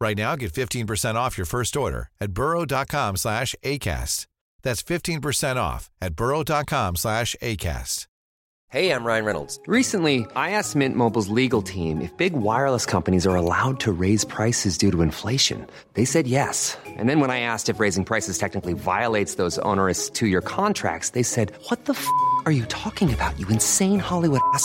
Right now, get 15% off your first order at burrow.com slash ACAST. That's 15% off at burrow.com slash ACAST. Hey, I'm Ryan Reynolds. Recently, I asked Mint Mobile's legal team if big wireless companies are allowed to raise prices due to inflation. They said yes. And then when I asked if raising prices technically violates those onerous two-year contracts, they said, what the f*** are you talking about, you insane Hollywood ass?"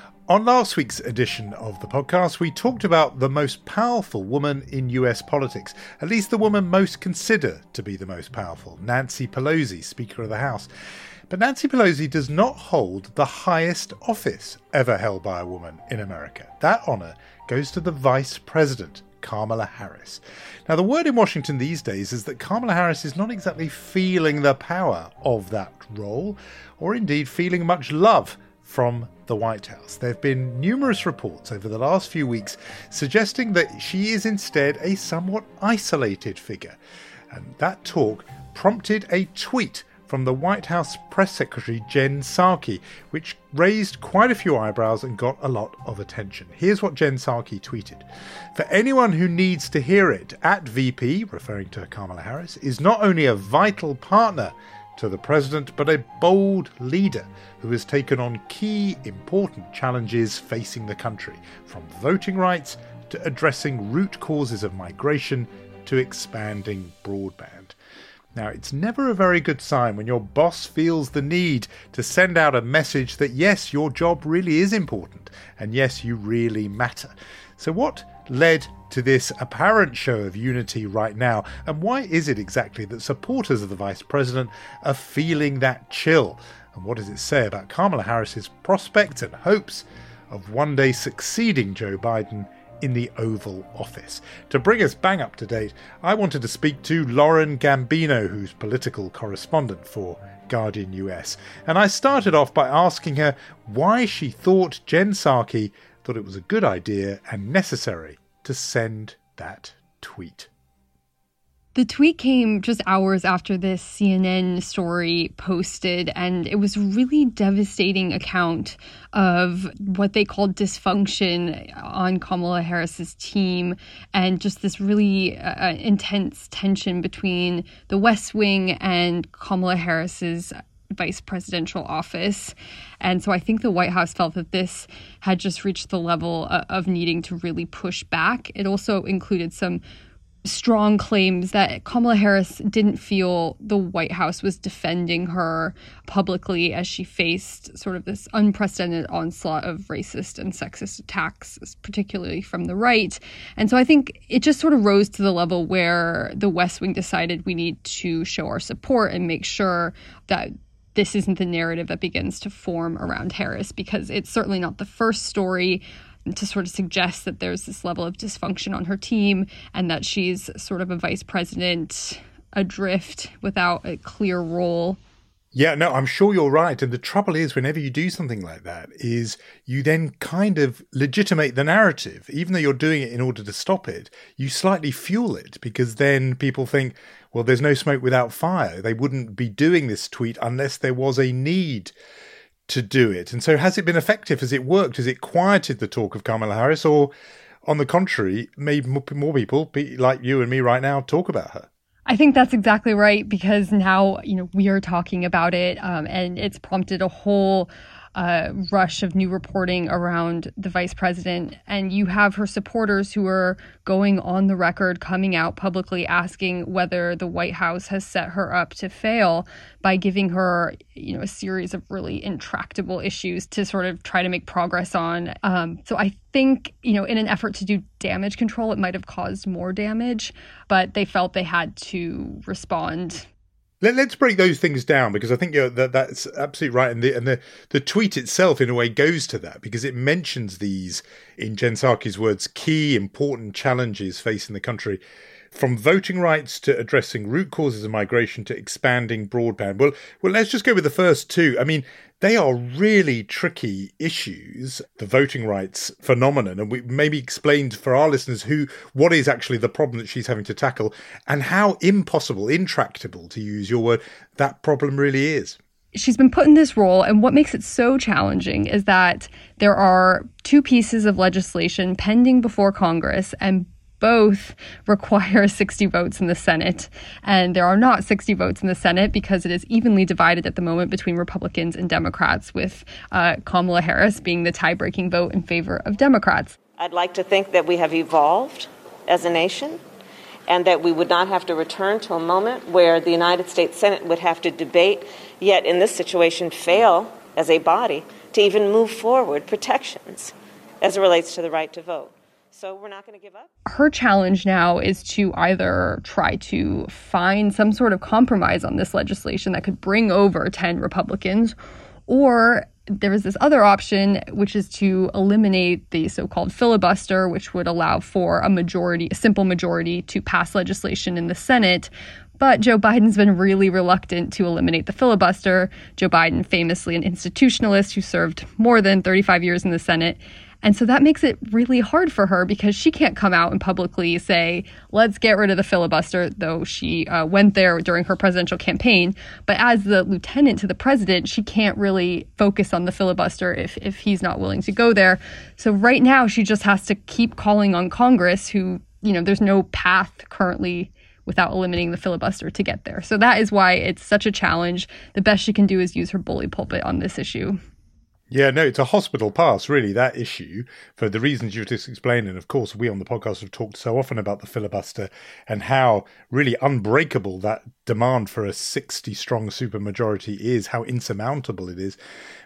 On last week's edition of the podcast, we talked about the most powerful woman in US politics, at least the woman most considered to be the most powerful, Nancy Pelosi, Speaker of the House. But Nancy Pelosi does not hold the highest office ever held by a woman in America. That honour goes to the Vice President, Kamala Harris. Now, the word in Washington these days is that Kamala Harris is not exactly feeling the power of that role, or indeed feeling much love from the White House. There have been numerous reports over the last few weeks suggesting that she is instead a somewhat isolated figure. And that talk prompted a tweet from the White House press secretary Jen Psaki, which raised quite a few eyebrows and got a lot of attention. Here's what Jen Psaki tweeted For anyone who needs to hear it, at VP, referring to Kamala Harris, is not only a vital partner to the president, but a bold leader who has taken on key important challenges facing the country, from voting rights to addressing root causes of migration to expanding broadband. Now, it's never a very good sign when your boss feels the need to send out a message that yes, your job really is important, and yes, you really matter. So, what led to this apparent show of unity right now? And why is it exactly that supporters of the Vice President are feeling that chill? And what does it say about Kamala Harris's prospects and hopes of one day succeeding Joe Biden in the Oval Office? To bring us bang up to date, I wanted to speak to Lauren Gambino, who's political correspondent for Guardian US. And I started off by asking her why she thought Jen Psaki thought it was a good idea and necessary to send that tweet. The tweet came just hours after this CNN story posted, and it was a really devastating account of what they called dysfunction on Kamala Harris's team, and just this really uh, intense tension between the West Wing and Kamala Harris's vice presidential office. And so I think the White House felt that this had just reached the level of needing to really push back. It also included some strong claims that Kamala Harris didn't feel the White House was defending her publicly as she faced sort of this unprecedented onslaught of racist and sexist attacks, particularly from the right. And so I think it just sort of rose to the level where the West Wing decided we need to show our support and make sure that this isn't the narrative that begins to form around Harris because it's certainly not the first story to sort of suggest that there's this level of dysfunction on her team and that she's sort of a vice president adrift without a clear role. Yeah, no, I'm sure you're right. And the trouble is, whenever you do something like that, is you then kind of legitimate the narrative, even though you're doing it in order to stop it. You slightly fuel it because then people think, well, there's no smoke without fire. They wouldn't be doing this tweet unless there was a need to do it. And so, has it been effective? Has it worked? Has it quieted the talk of Kamala Harris, or on the contrary, made more people like you and me right now talk about her? I think that's exactly right because now you know we are talking about it, um, and it's prompted a whole a rush of new reporting around the vice president. And you have her supporters who are going on the record, coming out publicly asking whether the White House has set her up to fail by giving her, you know, a series of really intractable issues to sort of try to make progress on. Um, so I think, you know, in an effort to do damage control, it might have caused more damage, but they felt they had to respond let, us break those things down because I think that that's absolutely right, and the and the the tweet itself, in a way, goes to that because it mentions these, in Jen Psaki's words, key important challenges facing the country from voting rights to addressing root causes of migration to expanding broadband. Well, well, let's just go with the first two. I mean, they are really tricky issues, the voting rights phenomenon, and we maybe explained for our listeners who what is actually the problem that she's having to tackle and how impossible, intractable, to use your word, that problem really is she's been put in this role and what makes it so challenging is that there are two pieces of legislation pending before congress and both require 60 votes in the Senate. And there are not 60 votes in the Senate because it is evenly divided at the moment between Republicans and Democrats, with uh, Kamala Harris being the tie breaking vote in favor of Democrats. I'd like to think that we have evolved as a nation and that we would not have to return to a moment where the United States Senate would have to debate, yet in this situation fail as a body to even move forward protections as it relates to the right to vote. So we're not going to give up. Her challenge now is to either try to find some sort of compromise on this legislation that could bring over 10 Republicans, or there is this other option, which is to eliminate the so called filibuster, which would allow for a majority, a simple majority, to pass legislation in the Senate. But Joe Biden's been really reluctant to eliminate the filibuster. Joe Biden, famously an institutionalist who served more than 35 years in the Senate, and so that makes it really hard for her because she can't come out and publicly say, let's get rid of the filibuster, though she uh, went there during her presidential campaign. But as the lieutenant to the president, she can't really focus on the filibuster if, if he's not willing to go there. So right now, she just has to keep calling on Congress, who, you know, there's no path currently without eliminating the filibuster to get there. So that is why it's such a challenge. The best she can do is use her bully pulpit on this issue. Yeah, no, it's a hospital pass, really, that issue, for the reasons you've just explained. And of course, we on the podcast have talked so often about the filibuster and how really unbreakable that demand for a 60 strong supermajority is, how insurmountable it is.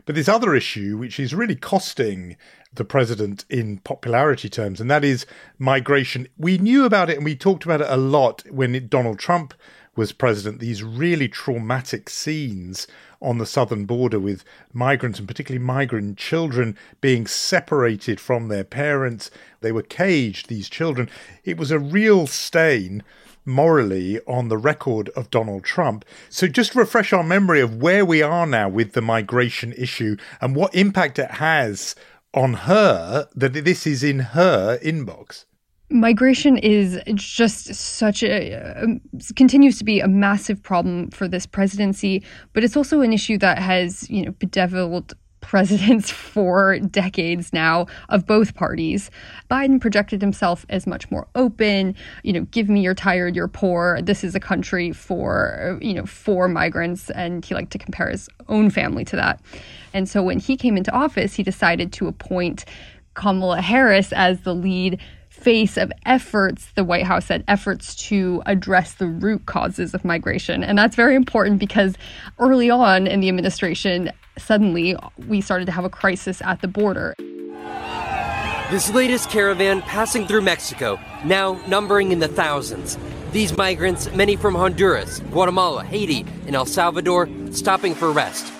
But this other issue, which is really costing the president in popularity terms, and that is migration. We knew about it and we talked about it a lot when Donald Trump was president, these really traumatic scenes on the southern border with migrants and particularly migrant children being separated from their parents. They were caged, these children. It was a real stain morally on the record of Donald Trump. So, just refresh our memory of where we are now with the migration issue and what impact it has on her that this is in her inbox migration is just such a, a, continues to be a massive problem for this presidency but it's also an issue that has you know bedeviled presidents for decades now of both parties. Biden projected himself as much more open, you know, give me your tired, your poor. This is a country for, you know, for migrants and he liked to compare his own family to that. And so when he came into office, he decided to appoint Kamala Harris as the lead face of efforts, the White House said, efforts to address the root causes of migration. And that's very important because early on in the administration, suddenly we started to have a crisis at the border. This latest caravan passing through Mexico, now numbering in the thousands. These migrants, many from Honduras, Guatemala, Haiti, and El Salvador, stopping for rest.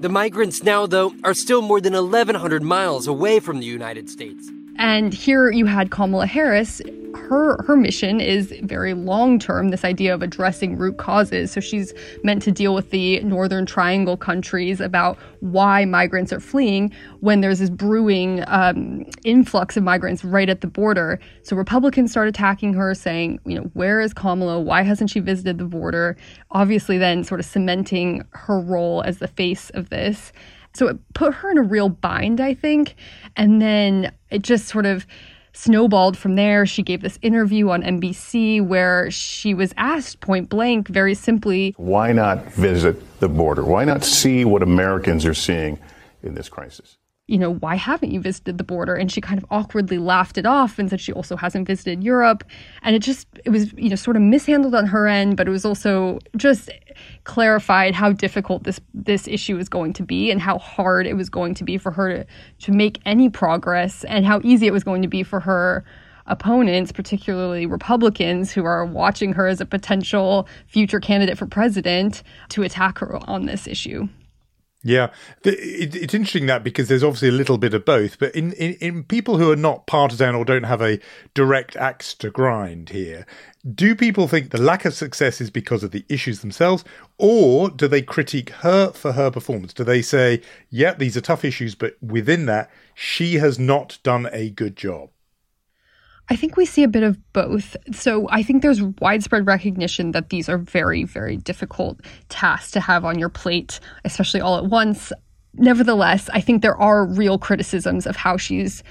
The migrants now, though, are still more than 1,100 miles away from the United States. And here you had Kamala Harris. Her her mission is very long term. This idea of addressing root causes. So she's meant to deal with the Northern Triangle countries about why migrants are fleeing when there's this brewing um, influx of migrants right at the border. So Republicans start attacking her, saying, you know, where is Kamala? Why hasn't she visited the border? Obviously, then sort of cementing her role as the face of this. So it put her in a real bind, I think. And then it just sort of snowballed from there. She gave this interview on NBC where she was asked point blank, very simply, Why not visit the border? Why not see what Americans are seeing in this crisis you know, why haven't you visited the border? And she kind of awkwardly laughed it off and said she also hasn't visited Europe. And it just, it was, you know, sort of mishandled on her end, but it was also just clarified how difficult this this issue was going to be and how hard it was going to be for her to, to make any progress and how easy it was going to be for her opponents, particularly Republicans who are watching her as a potential future candidate for president, to attack her on this issue. Yeah, it's interesting that because there's obviously a little bit of both, but in, in, in, people who are not partisan or don't have a direct axe to grind here, do people think the lack of success is because of the issues themselves, or do they critique her for her performance? Do they say, yeah, these are tough issues, but within that, she has not done a good job? I think we see a bit of both. So I think there's widespread recognition that these are very, very difficult tasks to have on your plate, especially all at once. Nevertheless, I think there are real criticisms of how she's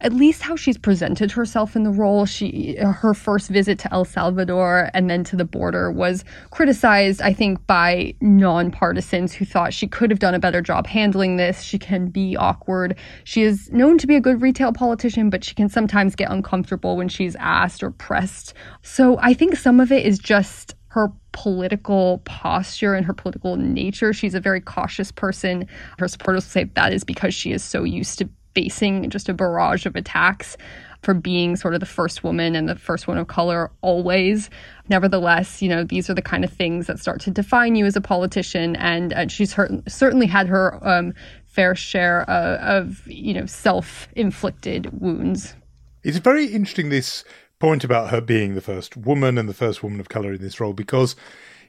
at least how she's presented herself in the role. She her first visit to El Salvador and then to the border was criticized, I think, by nonpartisans who thought she could have done a better job handling this. She can be awkward. She is known to be a good retail politician, but she can sometimes get uncomfortable when she's asked or pressed. So I think some of it is just her political posture and her political nature. She's a very cautious person. Her supporters say that is because she is so used to facing just a barrage of attacks for being sort of the first woman and the first one of color always. Nevertheless, you know, these are the kind of things that start to define you as a politician. And, and she's her, certainly had her um, fair share uh, of, you know, self inflicted wounds. It's very interesting, this point about her being the first woman and the first woman of color in this role, because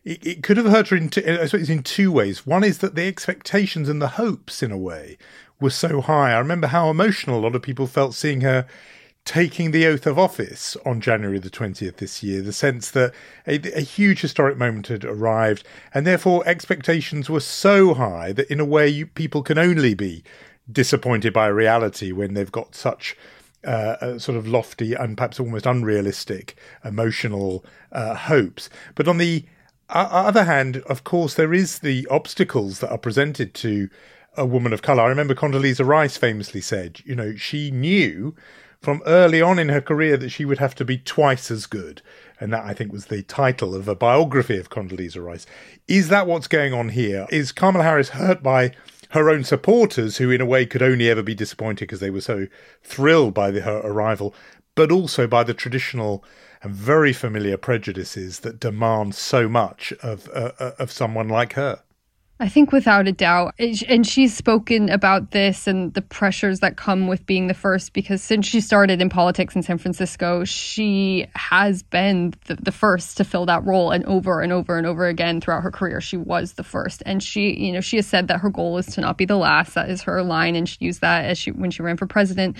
it, it could have hurt her in, two, in two ways. One is that the expectations and the hopes, in a way, were so high. I remember how emotional a lot of people felt seeing her taking the oath of office on January the 20th this year, the sense that a, a, huge historic moment had arrived, and therefore expectations were so high that in a way you, people can only be disappointed by reality when they've got such uh, sort of lofty and perhaps almost unrealistic emotional uh, hopes. But on the other hand, of course, there is the obstacles that are presented to a woman of color. I remember Condoleezza Rice famously said, you know, she knew from early on in her career that she would have to be twice as good. And that, I think, was the title of a biography of Condoleezza Rice. Is that what's going on here? Is Kamala Harris hurt by her own supporters, who in a way could only ever be disappointed because they were so thrilled by the, her arrival, but also by the traditional and very familiar prejudices that demand so much of uh, uh of someone like her? I think without a doubt. And she's spoken about this and the pressures that come with being the first because since she started in politics in San Francisco, she has been the, the, first to fill that role. And over and over and over again throughout her career, she was the first. And she, you know, she has said that her goal is to not be the last. That is her line. And she used that as she, when she ran for president.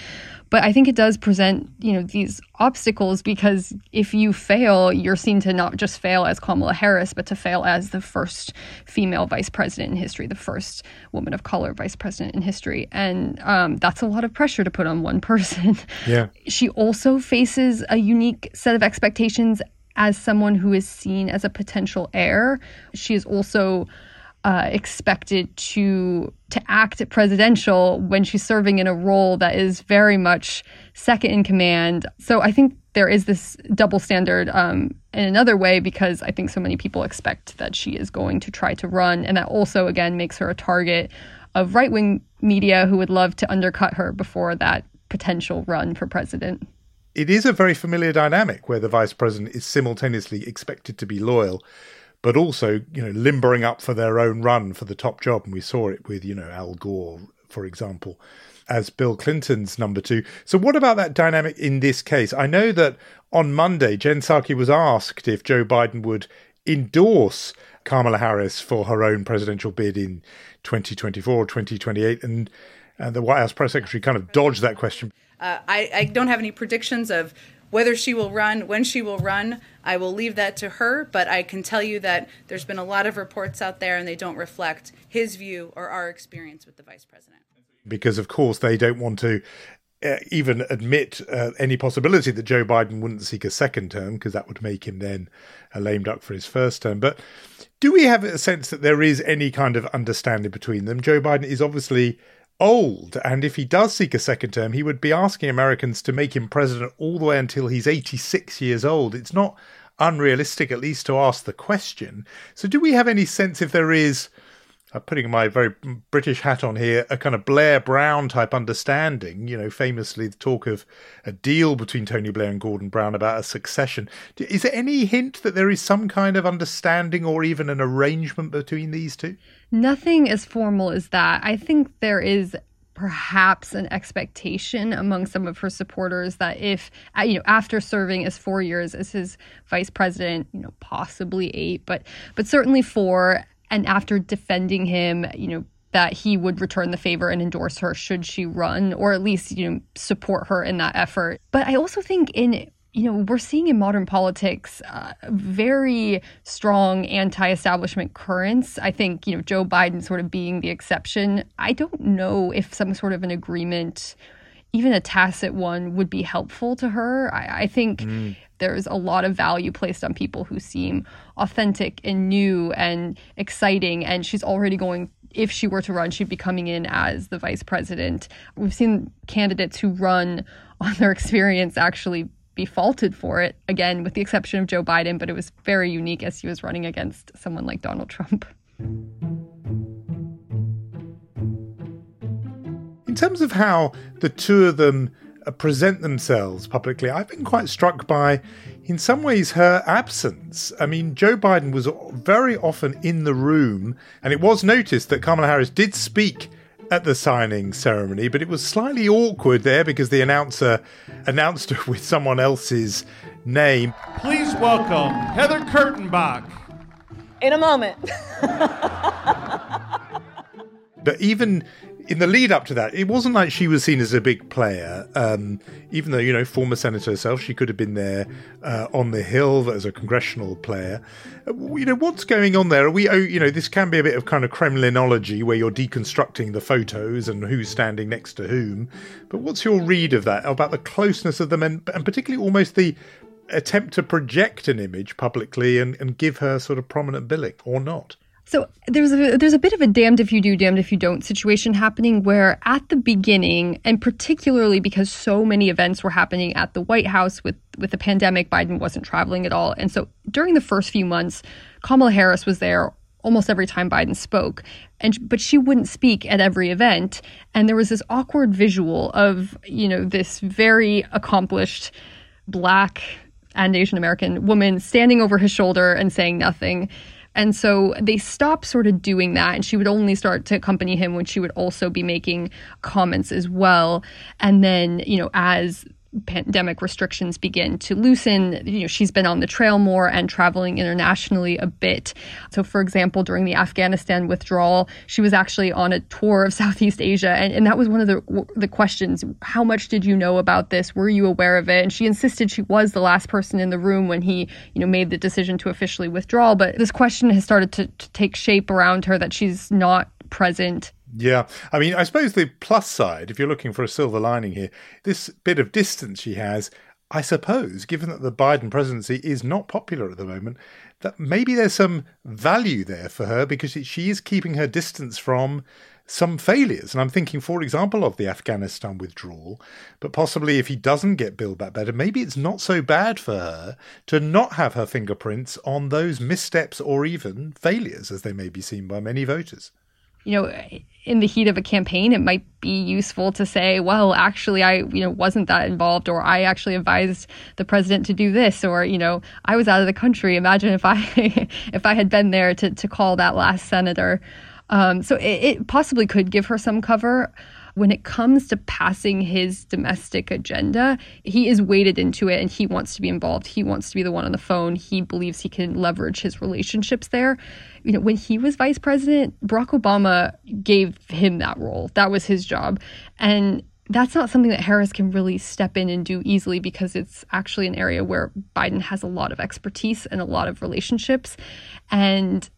But I think it does present, you know, these obstacles because if you fail, you're seen to not just fail as Kamala Harris, but to fail as the first female vice president in history, the first woman of color vice president in history. And um, that's a lot of pressure to put on one person. Yeah. she also faces a unique set of expectations as someone who is seen as a potential heir. She is also uh, expected to to act presidential when she's serving in a role that is very much second in command. So I think there is this double standard um, in another way because I think so many people expect that she is going to try to run, and that also again makes her a target of right wing media who would love to undercut her before that potential run for president. It is a very familiar dynamic where the vice president is simultaneously expected to be loyal but also you know limbering up for their own run for the top job. And we saw it with you know Al Gore for example as Bill Clinton's number 2 so what about that dynamic in this case? I know that on monday Jen Psaki was asked if Joe Biden would endorse Kamala Harris for her own presidential bid in 2024 or 2028 and and the White House press secretary kind of dodged that question. Uh, I, I, don't have any predictions of whether she will run, when she will run, I will leave that to her, but I can tell you that there's been a lot of reports out there and they don't reflect his view or our experience with the vice president. Because, of course, they don't want to uh, even admit uh, any possibility that Joe Biden wouldn't seek a second term, because that would make him then a lame duck for his first term. But do we have a sense that there is any kind of understanding between them? Joe Biden is obviously old. And if he does seek a second term, he would be asking Americans to make him president all the way until he's 86 years old. It's not unrealistic, at least, to ask the question. So, do we have any sense if there is uh, putting my very British hat on here, a kind of Blair Brown type understanding. You know, famously the talk of a deal between Tony Blair and Gordon Brown about a succession. Is there any hint that there is some kind of understanding or even an arrangement between these two? Nothing as formal as that. I think there is perhaps an expectation among some of her supporters that if uh, you know after serving as 4 years as his vice president you know possibly 8 but but certainly 4 and after defending him, you know, that he would return the favor and endorse her should she run, or at least, you know, support her in that effort. But I also think in you know, we're seeing in modern politics uh, very strong anti establishment currents. I think, you know, Joe Biden sort of being the exception. I don't know if some sort of an agreement, even a tacit one, would be helpful to her. I, I think mm there's a lot of value placed on people who seem authentic and new and exciting. And she's already going, if she were to run, she'd be coming in as the vice president. We've seen candidates who run on their experience actually be faulted for it, again, with the exception of Joe Biden, but it was very unique as he was running against someone like Donald Trump. In terms of how the two of them uh, present themselves publicly, I've been quite struck by, in some ways, her absence. I mean, Joe Biden was very often in the room, and it was noticed that Kamala Harris did speak at the signing ceremony, but it was slightly awkward there because the announcer announced her with someone else's name. Please welcome Heather Kurtenbach. In a moment. but even in the lead up to that, it wasn't like she was seen as a big player. Um, even though you know, former senator herself, she could have been there uh, on the Hill as a congressional player. You know, what's going on there? Are we, oh, you know, this can be a bit of kind of Kremlinology where you're deconstructing the photos and who's standing next to whom. But what's your read of that about the closeness of them, and, and particularly almost the attempt to project an image publicly and, and give her sort of prominent billing or not? So there's a there's a bit of a damned if you do, damned if you don't situation happening where at the beginning, and particularly because so many events were happening at the White House with with the pandemic, Biden wasn't traveling at all, and so during the first few months, Kamala Harris was there almost every time Biden spoke, and but she wouldn't speak at every event, and there was this awkward visual of you know this very accomplished black and Asian American woman standing over his shoulder and saying nothing. And so they stopped sort of doing that. And she would only start to accompany him when she would also be making comments as well. And then, you know, as pandemic restrictions begin to loosen, you know, she's been on the trail more and traveling internationally a bit. So, for example, during the Afghanistan withdrawal, she was actually on a tour of Southeast Asia, and, and that was one of the the questions: How much did you know about this? Were you aware of it? And she insisted she was the last person in the room when he, you know, made the decision to officially withdraw. But this question has started to, to take shape around her that she's not present yeah. I mean, I suppose the plus side, if you're looking for a silver lining here, this bit of distance she has, I suppose, given that the Biden presidency is not popular at the moment, that maybe there's some value there for her because she is keeping her distance from some failures. And I'm thinking, for example, of the Afghanistan withdrawal, but possibly if he doesn't get Build Back Better, maybe it's not so bad for her to not have her fingerprints on those missteps or even failures, as they may be seen by many voters you know, in the heat of a campaign, it might be useful to say, well, actually, I, you know, wasn't that involved, or I actually advised the president to do this, or, you know, I was out of the country. Imagine if I, if I had been there to, to call that last senator. Um, so it, it possibly could give her some cover when it comes to passing his domestic agenda, he is weighted into it and he wants to be involved. He wants to be the one on the phone. He believes he can leverage his relationships there. You know, when he was vice president, Barack Obama gave him that role. That was his job. And that's not something that Harris can really step in and do easily because it's actually an area where Biden has a lot of expertise and a lot of relationships. And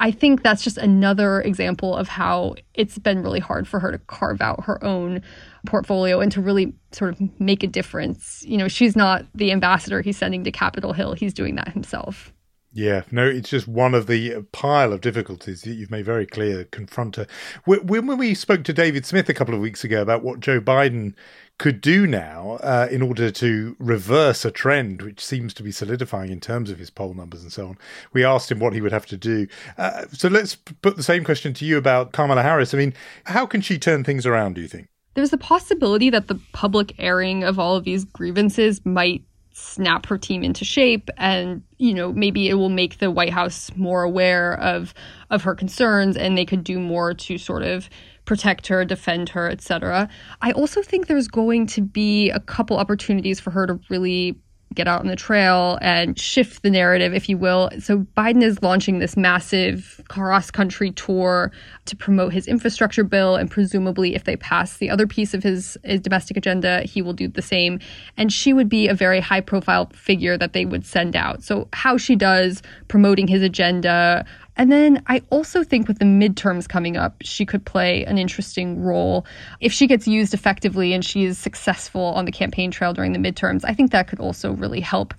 I think that's just another example of how it's been really hard for her to carve out her own portfolio and to really sort of make a difference. You know, she's not the ambassador he's sending to Capitol Hill, he's doing that himself. Yeah, no, it's just one of the pile of difficulties that you've made very clear confront her. When we spoke to David Smith a couple of weeks ago about what Joe Biden could do now uh, in order to reverse a trend which seems to be solidifying in terms of his poll numbers and so on. We asked him what he would have to do. Uh, so let's put the same question to you about Kamala Harris. I mean, how can she turn things around, do you think? There's the possibility that the public airing of all of these grievances might snap her team into shape and you know maybe it will make the white house more aware of of her concerns and they could do more to sort of protect her, defend her, etc. I also think there's going to be a couple opportunities for her to really get out on the trail and shift the narrative, if you will. So Biden is launching this massive cross country tour to promote his infrastructure bill. And presumably, if they pass the other piece of his, his domestic agenda, he will do the same. And she would be a very high profile figure that they would send out. So, how she does promoting his agenda, and then I also think with the midterms coming up, she could play an interesting role. If she gets used effectively and she is successful on the campaign trail during the midterms, I think that could also really help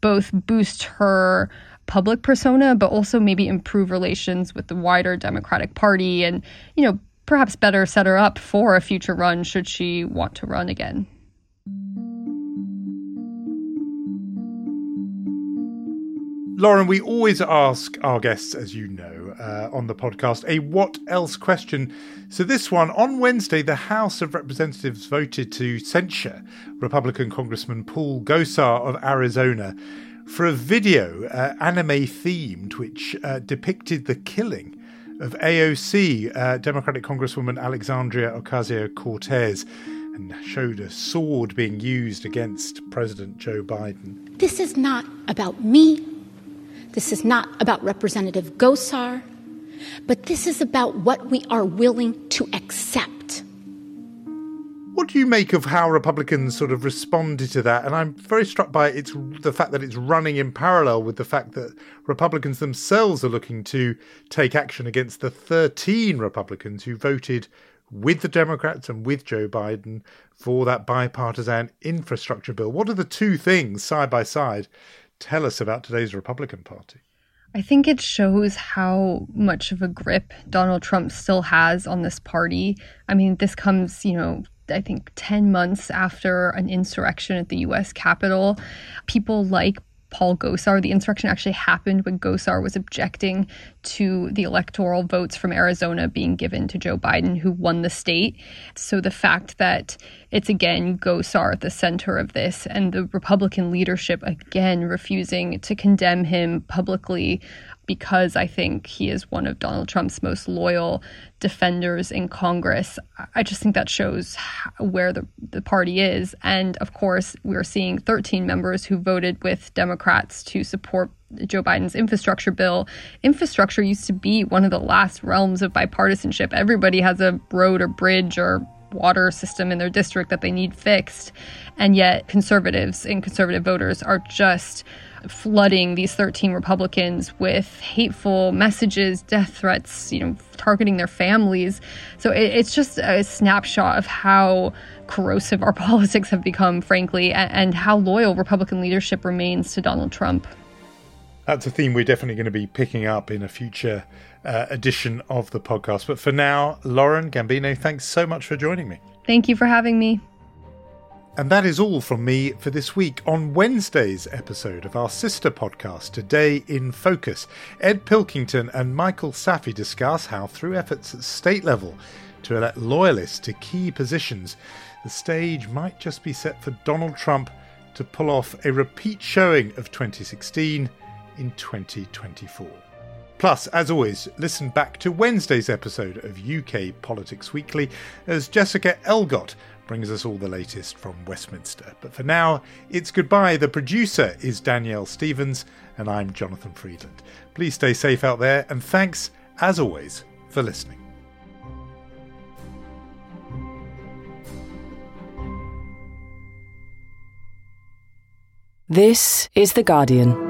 both boost her public persona, but also maybe improve relations with the wider Democratic Party and, you know, perhaps better set her up for a future run should she want to run again. Lauren, we always ask our guests, as you know, uh, on the podcast, a what else question. So, this one on Wednesday, the House of Representatives voted to censure Republican Congressman Paul Gosar of Arizona for a video, uh, anime themed, which uh, depicted the killing of AOC, uh, Democratic Congresswoman Alexandria Ocasio Cortez and showed a sword being used against President Joe Biden. This is not about me this is not about Representative Gosar, but this is about what we are willing to accept. What do you make of how Republicans sort of responded to that? And I'm very struck by it's the fact that it's running in parallel with the fact that Republicans themselves are looking to take action against the 13 Republicans who voted with the Democrats and with Joe Biden for that bipartisan infrastructure bill. What are the two things side by side tell us about today's Republican Party? I think it shows how much of a grip Donald Trump still has on this party. I mean, this comes, you know, I think 10 months after an insurrection at the US Capitol. People like Paul Gosar. The insurrection actually happened when Gosar was objecting to the electoral votes from Arizona being given to Joe Biden, who won the state. So the fact that it's again Gosar at the center of this and the Republican leadership again refusing to condemn him publicly because I think he is one of Donald Trump's most loyal defenders in Congress. I just think that shows where the, the party is. And of course, we're seeing 13 members who voted with Democrats to support Joe Biden's infrastructure bill. Infrastructure used to be one of the last realms of bipartisanship. Everybody has a road or bridge or water system in their district that they need fixed. And yet, conservatives and conservative voters are just flooding these 13 Republicans with hateful messages, death threats, you know, targeting their families. So it, it's just a snapshot of how corrosive our politics have become, frankly, and, and how loyal Republican leadership remains to Donald Trump. That's a theme we're definitely going to be picking up in a future uh, edition of the podcast. But for now, Lauren Gambino, thanks so much for joining me. Thank you for having me. And that is all from me for this week. On Wednesday's episode of our sister podcast, Today in Focus, Ed Pilkington and Michael Safi discuss how, through efforts at state level to elect loyalists to key positions, the stage might just be set for Donald Trump to pull off a repeat showing of 2016 in 2024. Plus, as always, listen back to Wednesday's episode of UK Politics Weekly as Jessica Elgot brings us all the latest from Westminster. But for now, it's goodbye. The producer is Danielle Stevens, and I'm Jonathan Freedland. Please stay safe out there, and thanks, as always, for listening. This is The Guardian.